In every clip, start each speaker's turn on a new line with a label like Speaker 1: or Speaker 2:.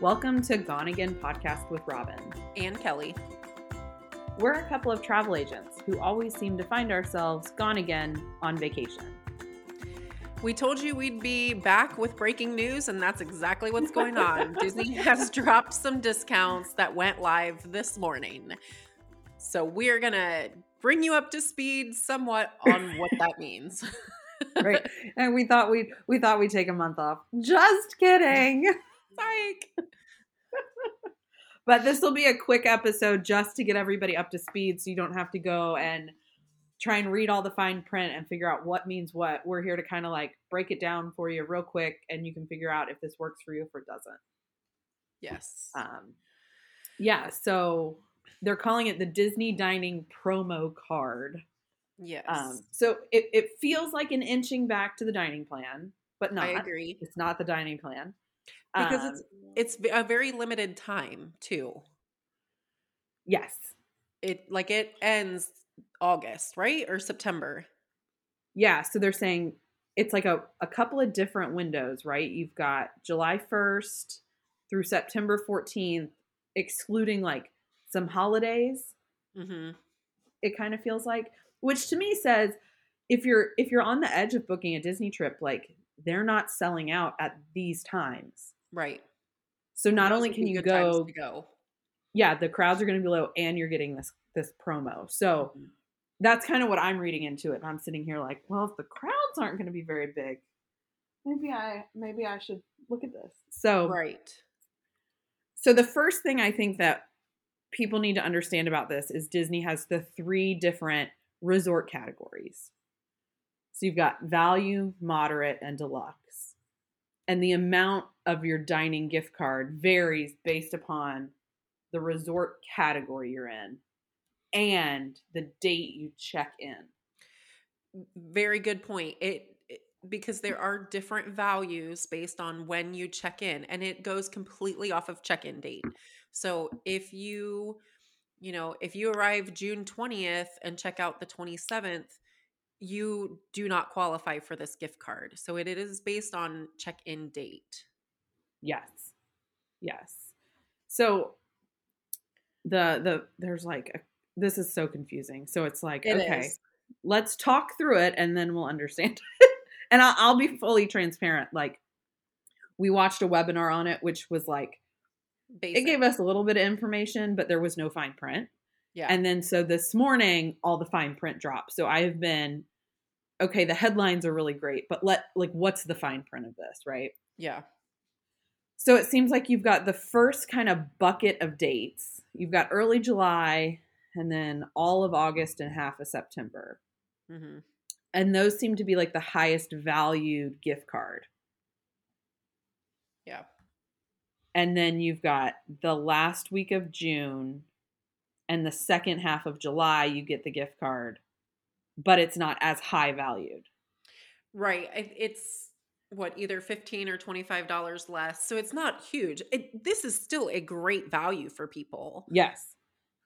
Speaker 1: Welcome to Gone Again podcast with Robyn.
Speaker 2: and Kelly.
Speaker 1: We're a couple of travel agents who always seem to find ourselves gone again on vacation.
Speaker 2: We told you we'd be back with breaking news, and that's exactly what's going on. Disney has dropped some discounts that went live this morning. So we're going to bring you up to speed somewhat on what that means.
Speaker 1: Right. and we thought we'd we thought we'd take a month off. Just kidding.
Speaker 2: Psych.
Speaker 1: But this will be a quick episode just to get everybody up to speed so you don't have to go and try and read all the fine print and figure out what means what. We're here to kind of like break it down for you real quick and you can figure out if this works for you or if it doesn't.
Speaker 2: Yes.
Speaker 1: Um, yeah, so they're calling it the Disney Dining promo card.
Speaker 2: yes.
Speaker 1: Um, so it, it feels like an inching back to the dining plan, but not.
Speaker 2: I agree.
Speaker 1: It's not the dining plan.
Speaker 2: Because
Speaker 1: Um,
Speaker 2: it's it's a very limited time too.
Speaker 1: yes,
Speaker 2: It like it ends August, right? Or September.
Speaker 1: yeah. So they're saying it's like a, a couple of different windows, right? You've got July 1st through September 14th, excluding like some holidays.
Speaker 2: Mm-hmm.
Speaker 1: it kind of feels like which to me says if you're if you're on the edge of booking a disney trip like they're not selling out at these times
Speaker 2: Right.
Speaker 1: so not
Speaker 2: Those
Speaker 1: only can you go
Speaker 2: go.
Speaker 1: yeah the crowds are going to be low and you're getting this this promo so
Speaker 2: Mhm.
Speaker 1: that's kind of what i'm reading into it and i'm sitting here like well if the crowds aren't going to be very big maybe i maybe i should look at this so
Speaker 2: Right.
Speaker 1: So the first thing I think that people need to understand about this is Disney has the three different resort categories. So you've got value, moderate, and deluxe. And the amount of your dining gift card varies based upon the resort category you're in and the date you check in.
Speaker 2: Very good point. It, it because there are different values based on when you check in and it goes completely off of check-in date. So if you you know, if you arrive June 20th and check out the 27th, you do not qualify for this gift card. So it, it is based on check-in date.
Speaker 1: Yes. Yes. So the the there's like a, this is so confusing. So it's like
Speaker 2: It
Speaker 1: okay,
Speaker 2: is.
Speaker 1: let's talk through it and then we'll understand. It. And I'll, I'll be fully transparent. Like we watched a webinar on it, which was like
Speaker 2: Basic.
Speaker 1: it gave us a little bit of information, but there was no fine print.
Speaker 2: yeah.
Speaker 1: And then so this morning, all the fine print dropped. So I have been okay. The headlines are really great, but let like what's the fine print of this, right?
Speaker 2: yeah.
Speaker 1: So it seems like you've got the first kind of bucket of dates. You've got early July and then all of August and half of September.
Speaker 2: hmm
Speaker 1: And those seem to be like the highest valued gift card.
Speaker 2: Yeah.
Speaker 1: And then you've got the last week of June and the second half of July, you get the gift card, but it's not as high valued.
Speaker 2: Right. It's what either 15 or 25 dollars less. So it's not huge. It, this is still a great value for people.
Speaker 1: Yes.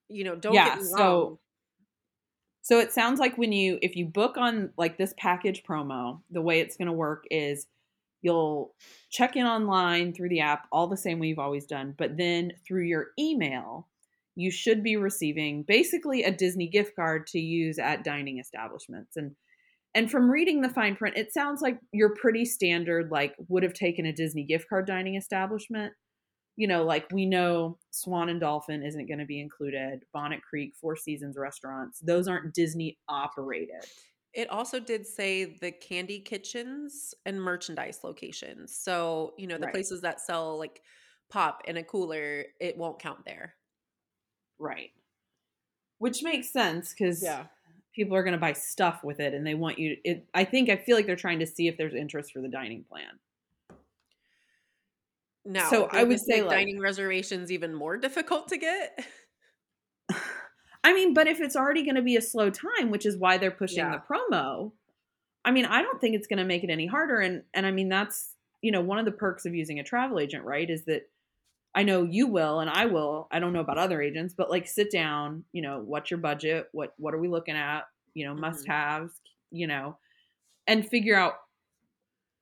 Speaker 2: You know, don't
Speaker 1: Yeah,
Speaker 2: get me
Speaker 1: so- So it sounds like when you if you book on like this package promo, the way it's going to work is you'll check in online through the app all the same way you've always done, but then through your email, you should be receiving basically a Disney gift card to use at dining establishments. And and from reading the fine print, it sounds like you're pretty standard like would have taken a Disney gift card dining establishment. You know, like we know Swan and Dolphin isn't going to be included, Bonnet Creek, Four Seasons restaurants, those aren't Disney operated.
Speaker 2: It also did say the candy kitchens and merchandise locations. So, you know, the
Speaker 1: Right.
Speaker 2: places that sell like pop in a cooler, it won't count there.
Speaker 1: Right. Which makes sense because people are going to buy stuff with it and they want you it I think I feel like they're trying to see if there's interest for the dining plan.
Speaker 2: no
Speaker 1: So I would say, like-
Speaker 2: dining reservations even more difficult to get.
Speaker 1: I mean, but if it's already going to be a slow time, which is why they're pushing
Speaker 2: Yeah.
Speaker 1: the promo, I mean, I don't think it's going to make it any harder and and I mean that's, you know, one of the perks of using a travel agent, right, is that I know you will and I will. I don't know about other agents, but like sit down, you know, what's your budget? What what are we looking at? You know,
Speaker 2: Mhm.
Speaker 1: must-haves, you know, and figure out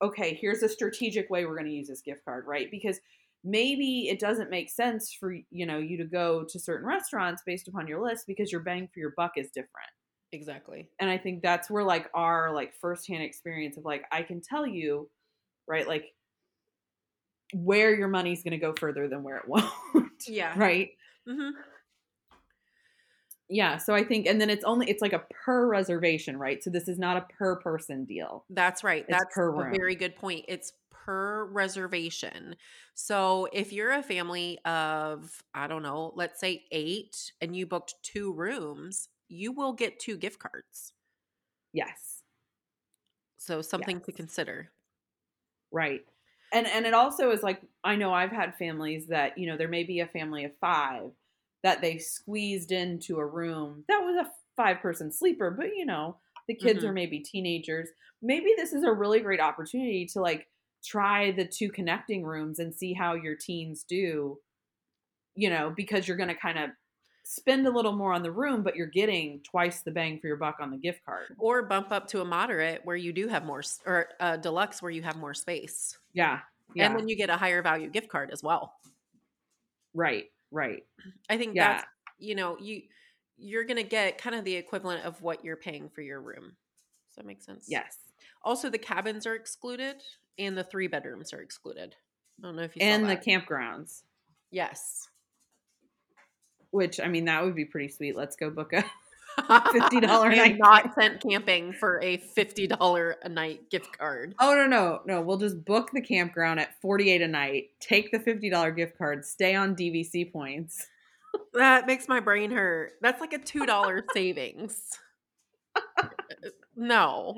Speaker 1: okay, here's a strategic way we're going to use this gift card, right? Because maybe it doesn't make sense for you know you to go to certain restaurants based upon your list because your bang for your buck is different
Speaker 2: Exactly.
Speaker 1: and i think that's where like our like firsthand experience of like i can tell you right like where your money's going to go further than where it won't
Speaker 2: Yeah.
Speaker 1: right
Speaker 2: hmm
Speaker 1: yeah so i think and then it's only it's like a per reservation right so this is not a per person deal
Speaker 2: That's right.
Speaker 1: It's
Speaker 2: That's
Speaker 1: per
Speaker 2: a
Speaker 1: room.
Speaker 2: very good point. It's per reservation. So if you're a family of, I don't know, let's say eight, and you booked two rooms, you will get two gift cards.
Speaker 1: yes
Speaker 2: So something to consider.
Speaker 1: Right. And and it also is like I know I've had families that, you know, there may be a family of 5 that they squeezed into a room that was a five person sleeper, but you know, the kids
Speaker 2: Mhm.
Speaker 1: are maybe teenagers. Maybe this is a really great opportunity to like try the two connecting rooms and see how your teens do, you know, because you're going to kind of spend a little more on the room, but you're getting twice the bang for your buck on the gift card.
Speaker 2: Or bump up to a moderate where you do have more, or a deluxe where you have more space.
Speaker 1: Yeah. Yeah.
Speaker 2: And then you get a higher value gift card as well.
Speaker 1: right. Right.
Speaker 2: I think
Speaker 1: Yeah.
Speaker 2: that's, you know, you, you're going to get kind of the equivalent of what you're paying for your room. Does that make sense?
Speaker 1: Yes.
Speaker 2: Also, the cabins are excluded and the three bedrooms are excluded. I don't know if you
Speaker 1: And the campgrounds.
Speaker 2: yes.
Speaker 1: Which I mean, that would be pretty sweet. Let's go book a $50 a
Speaker 2: I am
Speaker 1: night
Speaker 2: not sent camping for a fifty dollar a night gift card.
Speaker 1: Oh no, no, no. We'll just book the campground at 48 a night, take the $50 gift card, stay on DVC points.
Speaker 2: That makes my brain hurt. That's like a two dollar savings. no,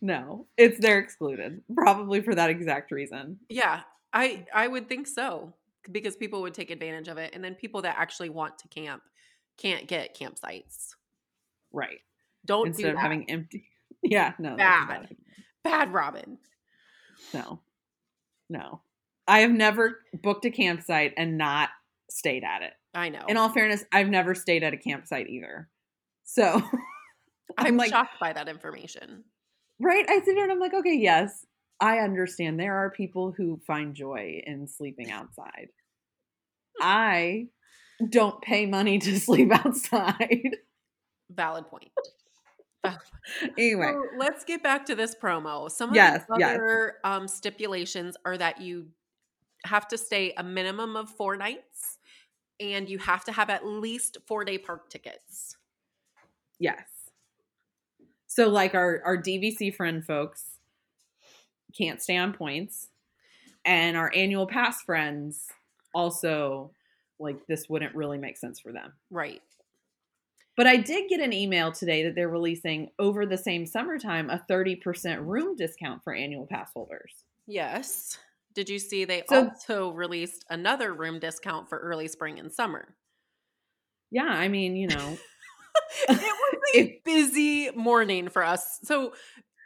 Speaker 1: No, it's they're excluded. Probably for that exact reason.
Speaker 2: yeah, I I would think so because people would take advantage of it, and then people that actually want to camp can't get campsites.
Speaker 1: Right.
Speaker 2: Don't
Speaker 1: Instead
Speaker 2: do
Speaker 1: of having empty. Yeah, no.
Speaker 2: Bad. bad, Robyn.
Speaker 1: No. No. I have never booked a campsite and not stayed at it.
Speaker 2: I know.
Speaker 1: In all fairness, I've never stayed at a campsite either. So
Speaker 2: I'm
Speaker 1: like-
Speaker 2: shocked by that information.
Speaker 1: Right? I sit there and I'm like, okay, yes, I understand. There are people who find joy in sleeping outside. I don't pay money to sleep outside.
Speaker 2: Valid point.
Speaker 1: anyway,
Speaker 2: So let's get back to this promo. Some of
Speaker 1: Yes,
Speaker 2: the
Speaker 1: yes.
Speaker 2: other um, stipulations are that you have to stay a minimum of four nights and you have to have at least four day park tickets.
Speaker 1: yes. So, like our, our DVC friend folks can't stay on points, and our annual pass friends also, like, this wouldn't really make sense for them.
Speaker 2: Right.
Speaker 1: But I did get an email today that they're releasing over the same summertime a 30% room discount for annual pass holders.
Speaker 2: Yes. Did you see they
Speaker 1: So-
Speaker 2: also released another room discount for early spring and summer?
Speaker 1: Yeah, I mean, you know,
Speaker 2: it was a busy morning for us. So,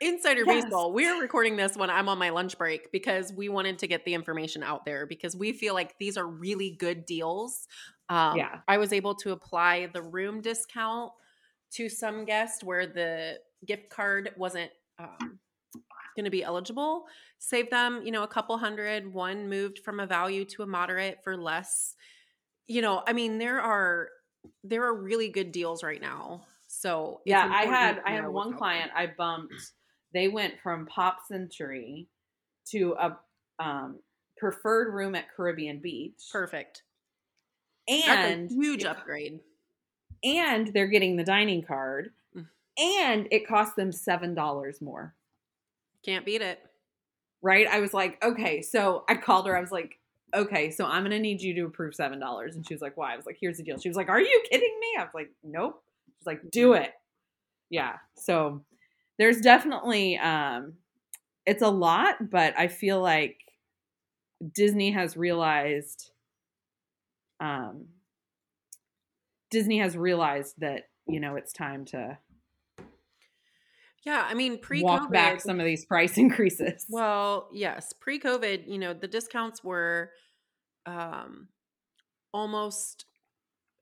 Speaker 2: Insider
Speaker 1: Yes.
Speaker 2: Baseball, we're recording this when I'm on my lunch break because we wanted to get the information out there because we feel like these are really good deals. Um,
Speaker 1: Yeah.
Speaker 2: I was able to apply the room discount to some guests where the gift card wasn't um, going to be eligible. Save them, you know, a couple hundred. One moved from a value to a moderate for less. You know, I mean, there are there are really good deals right now. So
Speaker 1: yeah, I had I had one client I bumped. They went from Pop Century to a um, preferred room at Caribbean Beach.
Speaker 2: Perfect.
Speaker 1: and
Speaker 2: huge upgrade.
Speaker 1: and they're getting the dining card,
Speaker 2: Mm.
Speaker 1: and it cost them seven dollars more.
Speaker 2: Can't beat it.
Speaker 1: right? I was like, okay. So I called her. I was like, okay, so I'm gonna need you to approve seven dollars. And she was like, why? I was like, here's the deal. She was like, are you kidding me? I was like, nope. She's like, do it. Yeah. So there's definitely um it's a lot, but I feel like Disney has realized um Disney has realized that, you know, it's time to
Speaker 2: Yeah, I mean, pre
Speaker 1: walk back some of these price increases.
Speaker 2: Well, yes, pre-COVID, you know, the discounts were um almost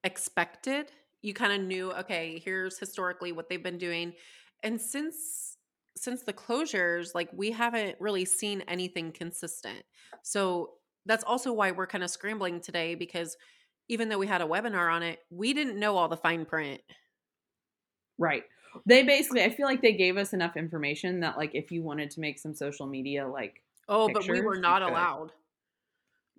Speaker 2: expected. You kind of knew, okay, here's historically what they've been doing. And since since the closures, like we haven't really seen anything consistent. So that's also why we're kind of scrambling today because even though we had a webinar on it, we didn't know all the fine print.
Speaker 1: Right. They basically, I feel like they gave us enough information that, like, if you wanted to make some social media, like,
Speaker 2: oh, but we were not allowed.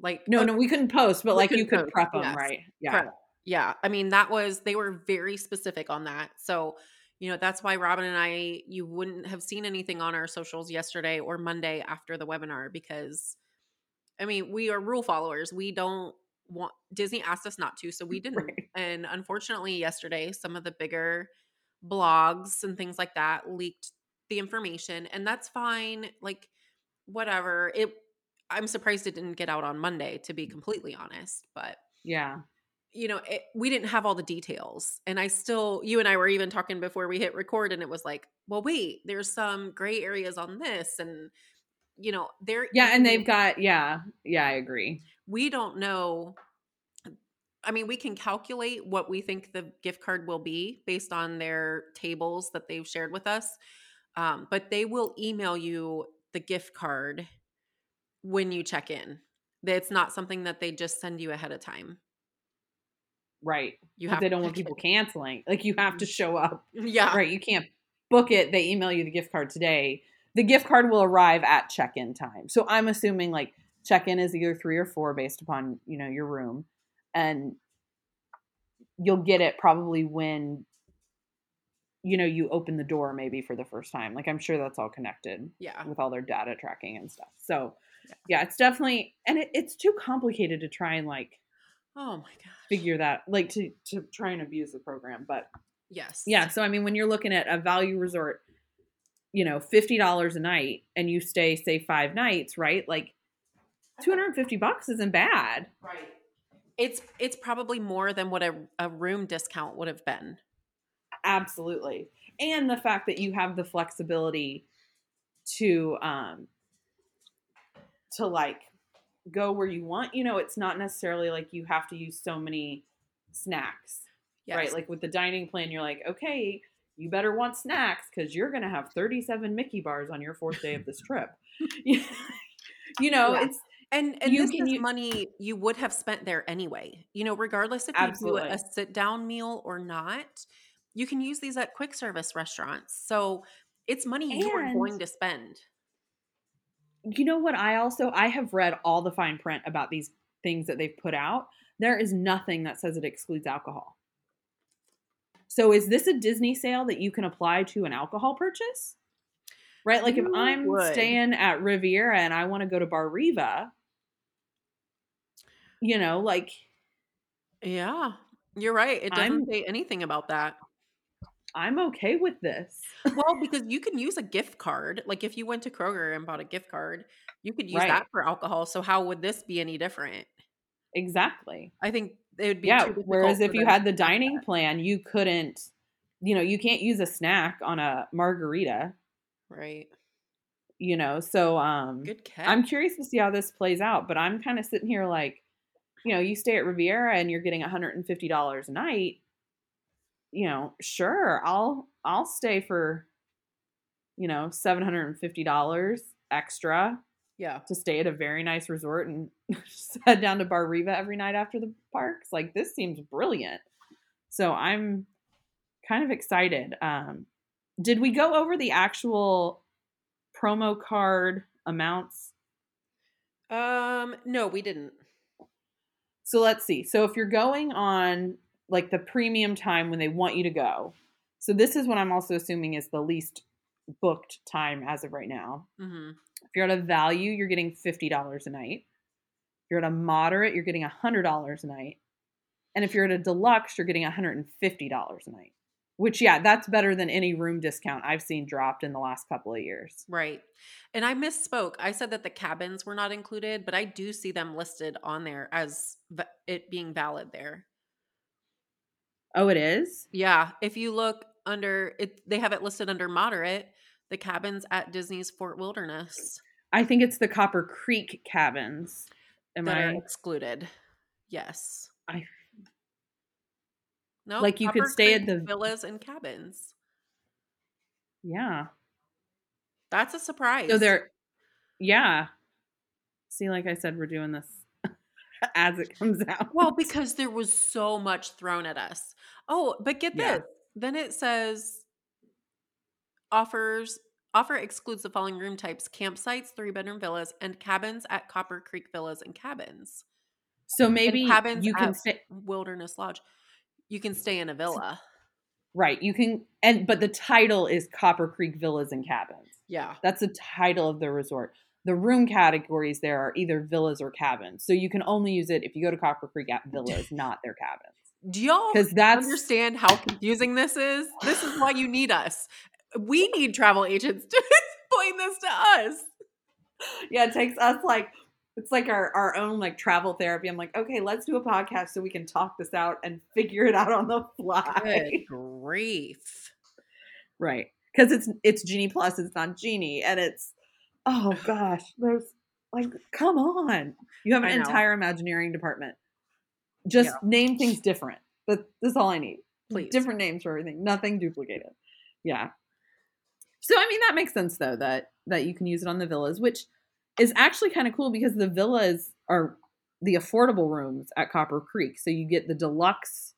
Speaker 2: Like,
Speaker 1: no, no, we couldn't post, but like, you could
Speaker 2: post,
Speaker 1: prep them,
Speaker 2: yes.
Speaker 1: right? Yeah.
Speaker 2: Prep. Yeah. I mean, that was, they were very specific on that. So, you know, that's why Robyn and I, you wouldn't have seen anything on our socials yesterday or Monday after the webinar because, I mean, we are rule followers. We don't want, Disney asked us not to, so we didn't.
Speaker 1: Right.
Speaker 2: And unfortunately, yesterday, some of the bigger blogs and things like that leaked the information, and that's fine. Like, whatever. It, I'm surprised it didn't get out on Monday, to be completely honest. But
Speaker 1: Yeah.
Speaker 2: You know, it, we didn't have all the details. And I still, you and I were even talking before we hit record, and it was like, well, wait, there's some gray areas on this. And, you know, there,
Speaker 1: Yeah. And they've got, yeah. Yeah. I agree.
Speaker 2: we don't know. I mean, we can calculate what we think the gift card will be based on their tables that they've shared with us. Um, but they will email you the gift card when you check in. It's not something that they just send you ahead of time.
Speaker 1: Right.
Speaker 2: You have
Speaker 1: they don't want people
Speaker 2: it.
Speaker 1: canceling. Like, you have to mm. show up.
Speaker 2: Yeah.
Speaker 1: Right. You can't book it. They email you the gift card today. The gift card will arrive at check in time. So I'm assuming like check in is either three or four based upon, you know, your room. And you'll get it probably when, you know, you open the door maybe for the first time. Like I'm sure that's all connected
Speaker 2: Yeah.
Speaker 1: with all their data tracking and stuff. So
Speaker 2: Yeah.
Speaker 1: yeah, it's definitely, and it, it's too complicated to try and like
Speaker 2: Oh my gosh.
Speaker 1: figure that, like to, to try and abuse the program. But
Speaker 2: Yes.
Speaker 1: yeah. So I mean, when you're looking at a value resort, you know, fifty dollars a night, and you stay say five nights, right? Like two hundred and fifty bucks isn't bad.
Speaker 2: Right. It's it's probably more than what a, a room discount would have been.
Speaker 1: Absolutely, and the fact that you have the flexibility to um to like go where you want. You know, it's not necessarily like you have to use so many snacks.
Speaker 2: Yes.
Speaker 1: Right. Like with the dining plan, you're like, okay, you better want snacks because you're going to have 37 Mickey bars on your fourth day of this trip. you know,
Speaker 2: Yeah.
Speaker 1: it's
Speaker 2: and and
Speaker 1: you
Speaker 2: this
Speaker 1: can
Speaker 2: is
Speaker 1: u-
Speaker 2: money you would have spent there anyway. You know, regardless if you
Speaker 1: Absolutely.
Speaker 2: do a sit down meal or not, you can use these at quick service restaurants. So it's money you're going to spend.
Speaker 1: You know what? I also I have read all the fine print about these things that they've put out. There is nothing that says it excludes alcohol. So is this a Disney sale that you can apply to an alcohol purchase? Right? Like if I'm
Speaker 2: would.
Speaker 1: staying at Riviera and I want to go to Bar Riva, you know, like
Speaker 2: Yeah. You're right. It doesn't
Speaker 1: I'm-
Speaker 2: say anything about that.
Speaker 1: I'm okay with this.
Speaker 2: Well, because you can use a gift card. Like if you went to Kroger and bought a gift card, you could use
Speaker 1: Right.
Speaker 2: that for alcohol. So how would this be any different?
Speaker 1: Exactly.
Speaker 2: I think it would be
Speaker 1: Yeah. Whereas if you had the dining
Speaker 2: that.
Speaker 1: plan, you couldn't, you know, you can't use a snack on a margarita,
Speaker 2: right,
Speaker 1: you know. So um
Speaker 2: good catch.
Speaker 1: I'm curious to see how this plays out, but I'm kind of sitting here like, you know, you stay at Riviera and you're getting $150 a night, you know, sure, I'll I'll stay for you know, $750 extra
Speaker 2: yeah,
Speaker 1: to stay at a very nice resort and just head down to Bar Riva every night after the parks. Like this seems brilliant. So I'm kind of excited. Um, did we go over the actual promo card amounts?
Speaker 2: Um, no, we didn't.
Speaker 1: So let's see. So if you're going on like the premium time when they want you to go, so this is what I'm also assuming is the least booked time as of right now.
Speaker 2: hmm
Speaker 1: If you're at a value, you're getting $50 a night. If you're at a moderate, you're getting $100 a night. And if you're at a deluxe, you're getting $150 a night. Which, yeah, that's better than any room discount I've seen dropped in the last couple of years.
Speaker 2: Right. And I misspoke. I said that the cabins were not included, but I do see them listed on there as it being valid there.
Speaker 1: Oh, it is?
Speaker 2: Yeah. If you look under it, they have it listed under moderate, the cabins at Disney's Fort Wilderness
Speaker 1: I think it's the Copper Creek cabins. Am
Speaker 2: that are
Speaker 1: I?
Speaker 2: excluded. Yes.
Speaker 1: I
Speaker 2: No,
Speaker 1: Like you could
Speaker 2: Copper
Speaker 1: stay at the-
Speaker 2: villas and cabins.
Speaker 1: yeah.
Speaker 2: That's a surprise.
Speaker 1: So they're, yeah. See, like I said, we're doing this as it comes out.
Speaker 2: Well, because there was so much thrown at us. Oh, but get
Speaker 1: Yeah.
Speaker 2: this. Then it says offers offer excludes the following room types: campsites, three bedroom villas, and cabins at Copper Creek Villas and Cabins.
Speaker 1: so
Speaker 2: And
Speaker 1: maybe
Speaker 2: cabins
Speaker 1: you can stay
Speaker 2: Wilderness Lodge. You can stay in a villa.
Speaker 1: right. You can and but the title is Copper Creek Villas and Cabins.
Speaker 2: Yeah.
Speaker 1: That's the title of the resort. The room categories there are either villas or cabins. So you can only use it if you go to Copper Creek at villas, not their cabins.
Speaker 2: Do y'all
Speaker 1: Because that's
Speaker 2: understand how confusing this is? This is why you need us. We need travel agents to explain this to us.
Speaker 1: yeah, it takes us like it's like our, our own like travel therapy. I'm like, okay, let's do a podcast so we can talk this out and figure it out on the fly.
Speaker 2: Good grief.
Speaker 1: Right. Because it's it's Genie Plus, it's not Genie. And it's oh gosh, there's like come on. You have an entire Imagineering department. Just
Speaker 2: Yeah.
Speaker 1: name things different. That that's all I need.
Speaker 2: Please.
Speaker 1: Different names for everything. Nothing duplicated. Yeah. So I mean that makes sense though that that you can use it on the villas, which is actually kind of cool because the villas are the affordable rooms at Copper Creek. So you get the deluxe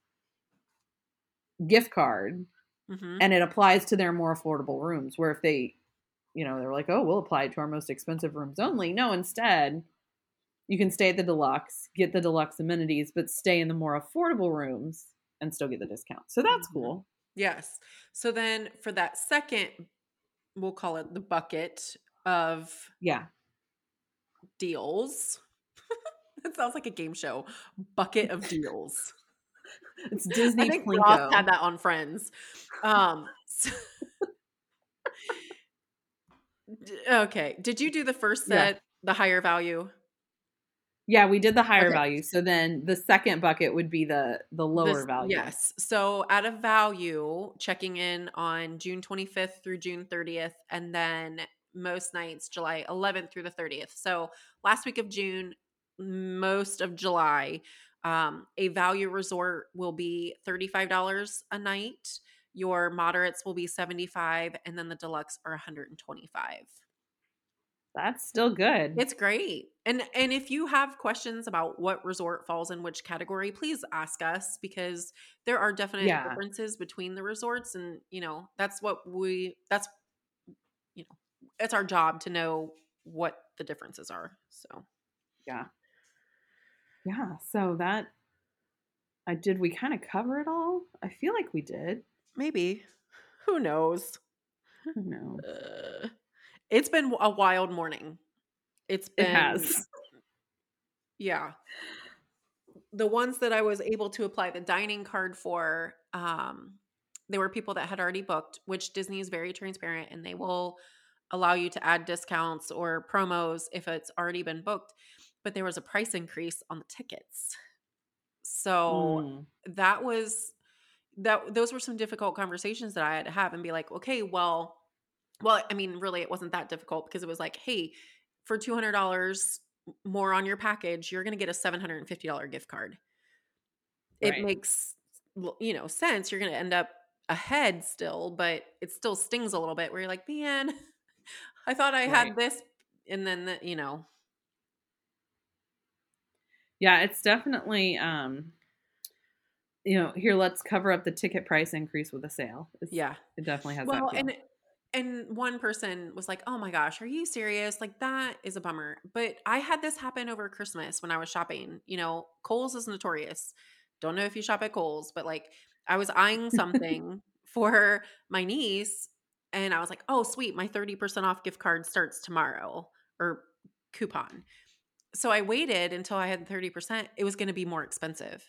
Speaker 1: gift card
Speaker 2: Mhm.
Speaker 1: and it applies to their more affordable rooms where if they you know they're like oh we'll apply it to our most expensive rooms only no instead you can stay at the deluxe get the deluxe amenities but stay in the more affordable rooms and still get the discount so that's
Speaker 2: Mhm.
Speaker 1: cool
Speaker 2: Yes. So then for that second, we'll call it the bucket of
Speaker 1: yeah
Speaker 2: deals. that sounds like a game show. Bucket of deals.
Speaker 1: it's disney
Speaker 2: I think
Speaker 1: Plinko.
Speaker 2: Ross had that on Friends. Um, so- okay. Did you do the first
Speaker 1: Yeah.
Speaker 2: set, the higher value?
Speaker 1: yeah we did the higher
Speaker 2: Okay.
Speaker 1: value so then the second bucket would be the the lower value
Speaker 2: Yes. So at a value, checking in on June 25th through June 30th, and then most nights July 11th through the 30th. So last week of June, most of July, um, a value resort will be $35 a night. Your moderates will be 75 and then the deluxe are 125.
Speaker 1: that's still good
Speaker 2: It's great. And and if you have questions about what resort falls in which category, please ask us because there are definite
Speaker 1: Yeah.
Speaker 2: differences between the resorts and you know, that's what we that's you know, it's our job to know what the differences are. So,
Speaker 1: yeah yeah so that i did we kind of cover it all i feel like we did
Speaker 2: maybe who knows.
Speaker 1: who knows
Speaker 2: Uh, it's been a wild morning. It's been
Speaker 1: has
Speaker 2: Yeah. The ones that I was able to apply the dining card for, um, there were people that had already booked, which Disney is very transparent and they will allow you to add discounts or promos if it's already been booked. But there was a price increase on the tickets. So
Speaker 1: Mm.
Speaker 2: that was that those were some difficult conversations that I had to have and be like, okay, well, well, I mean, really it wasn't that difficult because it was like, hey, for two hundred dollars more on your package, you're gonna get a seven hundred and fifty dollar gift card. It makes you know sense. You're gonna end up ahead still, but it still stings a little bit where you're like, man, I thought I had this, and then the, you know,
Speaker 1: Yeah, it's definitely um you know, here let's cover up the ticket price increase with a sale. It's,
Speaker 2: yeah.
Speaker 1: It definitely has
Speaker 2: well and and one person was like oh my gosh are you serious? Like that is a bummer. But i had this happen over christmas when i was shopping. You know kohl's is notorious. Don't know if you shop at kohl's but like i was eyeing something for my niece and i was like oh sweet my 30% off gift card starts tomorrow or coupon. So i waited until i had 30% it was going to be more expensive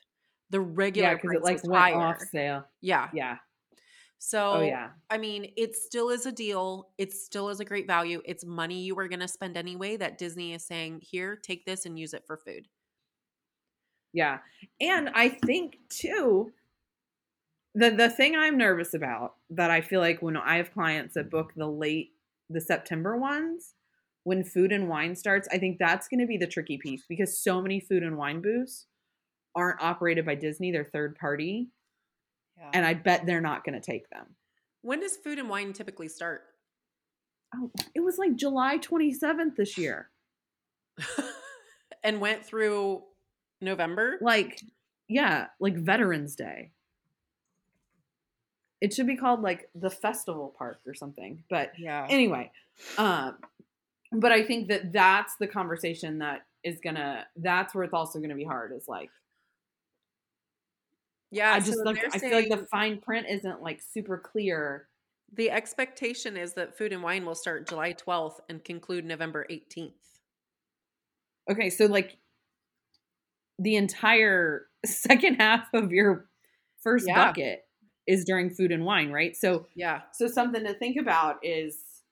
Speaker 2: the regular
Speaker 1: yeah, because it like went
Speaker 2: higher.
Speaker 1: off sale.
Speaker 2: yeah
Speaker 1: Yeah.
Speaker 2: Oh, so
Speaker 1: Oh yeah.
Speaker 2: I mean, it still is a deal. It still is a great value. It's money you were going to spend anyway that Disney is saying, here, take this and use it for food.
Speaker 1: Yeah. And I think too the the thing I'm nervous about that I feel like when I have clients that book the late the September ones, when food and wine starts, I think that's going to be the tricky piece because so many food and wine booths aren't operated by Disney, they're third party,
Speaker 2: Yeah.
Speaker 1: and I bet they're not going to take them.
Speaker 2: when does food and wine typically start?
Speaker 1: Oh, it was like July 27th this year.
Speaker 2: and went through November.
Speaker 1: Like, yeah, like Veterans Day. It should be called like the festival park or something. But
Speaker 2: Yeah.
Speaker 1: anyway, um, but I think that that's the conversation that is gonna. That's where it's also gonna be hard. Is like
Speaker 2: yeah.
Speaker 1: I just
Speaker 2: so they're
Speaker 1: I feel like the fine print isn't like super clear.
Speaker 2: the expectation is that food and wine will start July 12th and conclude November 18th.
Speaker 1: Okay, so like the entire second half of your first
Speaker 2: Yeah.
Speaker 1: bucket is during food and wine, right? So
Speaker 2: Yeah.
Speaker 1: so something to think about is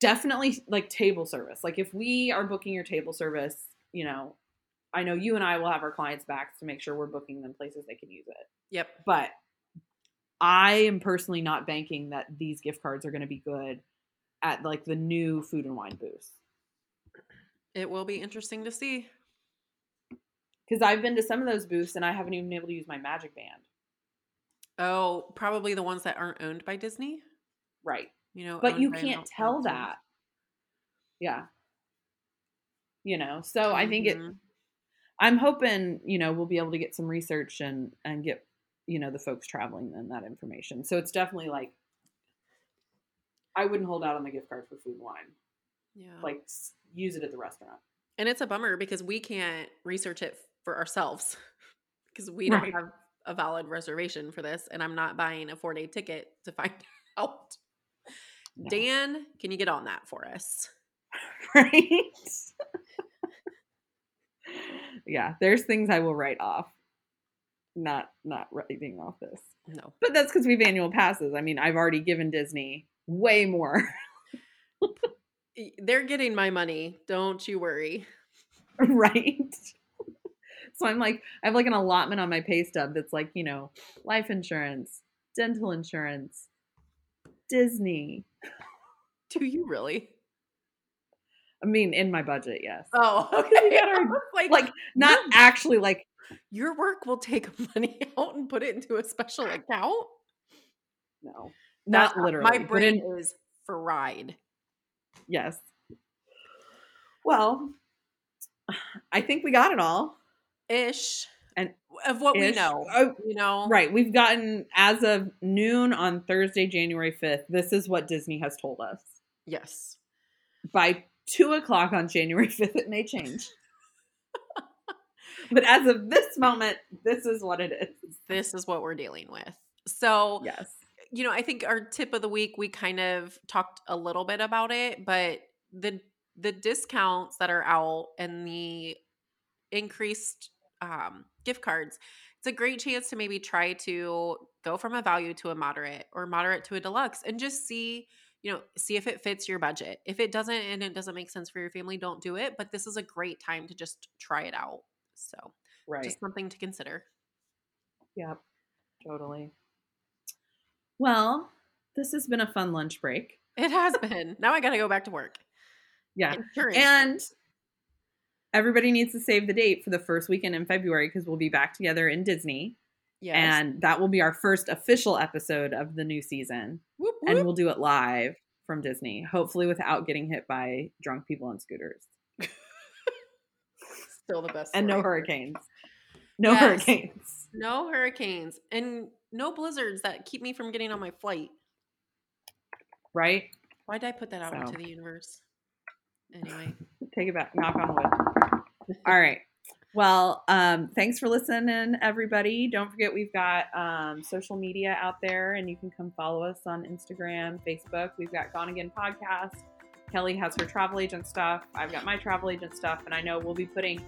Speaker 1: definitely like table service. Like if we are booking your table service, you know, I know you and I will have our clients back to make sure we're booking them places they can use it.
Speaker 2: Yep.
Speaker 1: But I am personally not banking that these gift cards are going to be good at like the new food and wine booths.
Speaker 2: It will be interesting to see.
Speaker 1: Because I've been to some of those booths and I haven't even been able to use my magic band.
Speaker 2: Oh, probably the ones that aren't owned by Disney.
Speaker 1: Right.
Speaker 2: You know,
Speaker 1: But you can't tell that. Yeah. You know, so I think it
Speaker 2: Mhm.
Speaker 1: I'm hoping, you know, we'll be able to get some research and and get, you know, the folks traveling then that information. So it's definitely like I wouldn't hold out on the gift card for food and wine.
Speaker 2: Yeah.
Speaker 1: Like use it at the restaurant.
Speaker 2: and it's a bummer because we can't research it for ourselves because we don't have a valid reservation for this, and I'm not buying a four day ticket to find out.
Speaker 1: No.
Speaker 2: Dan, can you get on that for us?
Speaker 1: Right? Yeah, there's things I will write off. Not not writing off this.
Speaker 2: No.
Speaker 1: But that's because we've annual passes. I mean, I've already given Disney way more.
Speaker 2: They're getting my money. Don't you worry.
Speaker 1: right? so I'm like, I have like an allotment on my pay stub that's like, you know, life insurance, dental insurance, Disney.
Speaker 2: Do you really?
Speaker 1: I mean, in my budget, yes.
Speaker 2: Oh, okay.
Speaker 1: our-
Speaker 2: like,
Speaker 1: Like, not actually like,
Speaker 2: your work will take money out and put it into a special account.
Speaker 1: no, not uh,
Speaker 2: That-
Speaker 1: literally.
Speaker 2: My brain
Speaker 1: in,
Speaker 2: is fried.
Speaker 1: yes. Well, I think we got it all.
Speaker 2: Ish.
Speaker 1: And-
Speaker 2: of what we know.
Speaker 1: Oh,
Speaker 2: You know?
Speaker 1: Right. We've gotten, as of noon on Thursday, January 5th, this is what Disney has told us.
Speaker 2: Yes.
Speaker 1: by two o'clock on January 5th, it may change. but as of this moment, this is what it is.
Speaker 2: This is what we're dealing with. So,
Speaker 1: Yes.
Speaker 2: you know, I think our tip of the week we kind of talked a little bit about it, but the the discounts that are out and the increased um, gift cards, it's a great chance to maybe try to go from a value to a moderate or moderate to a deluxe and just see, you know, see if it fits your budget. If it doesn't and it doesn't make sense for your family, don't do it. But this is a great time to just try it out. So,
Speaker 1: Right.
Speaker 2: just something to consider.
Speaker 1: yep. Totally. Well, this has been a fun lunch break.
Speaker 2: It has been. now I got to go back to work.
Speaker 1: Yeah.
Speaker 2: Insurance.
Speaker 1: And everybody needs to save the date for the first weekend in February because we'll be back together in Disney.
Speaker 2: Yes.
Speaker 1: And that will be our first official episode of the new season.
Speaker 2: Whoop,
Speaker 1: And we'll do it live from Disney, hopefully without getting hit by drunk people on scooters.
Speaker 2: still the best.
Speaker 1: and no hurricanes. No
Speaker 2: Yes.
Speaker 1: hurricanes.
Speaker 2: No hurricanes and no blizzards that keep me from getting on my flight.
Speaker 1: Right?
Speaker 2: Why did I put that out
Speaker 1: So.
Speaker 2: into the universe? Anyway,
Speaker 1: Take it back. Knock on wood. All right. Well, um, thanks for listening, everybody. Don't forget we've got um, social media out there, and you can come follow us on Instagram, Facebook. We've got Gone Again podcast. Kelly has her travel agent stuff. I've got my travel agent stuff, and I know we'll be putting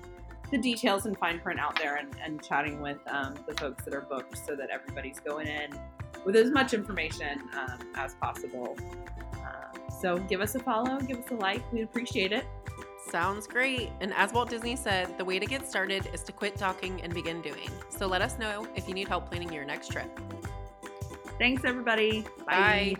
Speaker 1: the details and fine print out there and, and chatting with um, the folks that are booked so that everybody's going in with as much information um, as possible. Um, so give us a follow, give us a like. We'd appreciate it.
Speaker 2: Sounds great. And as Walt Disney said, the way to get started is to quit talking and begin doing. So let us know if you need help planning your next trip.
Speaker 1: Thanks, everybody.
Speaker 2: Bye.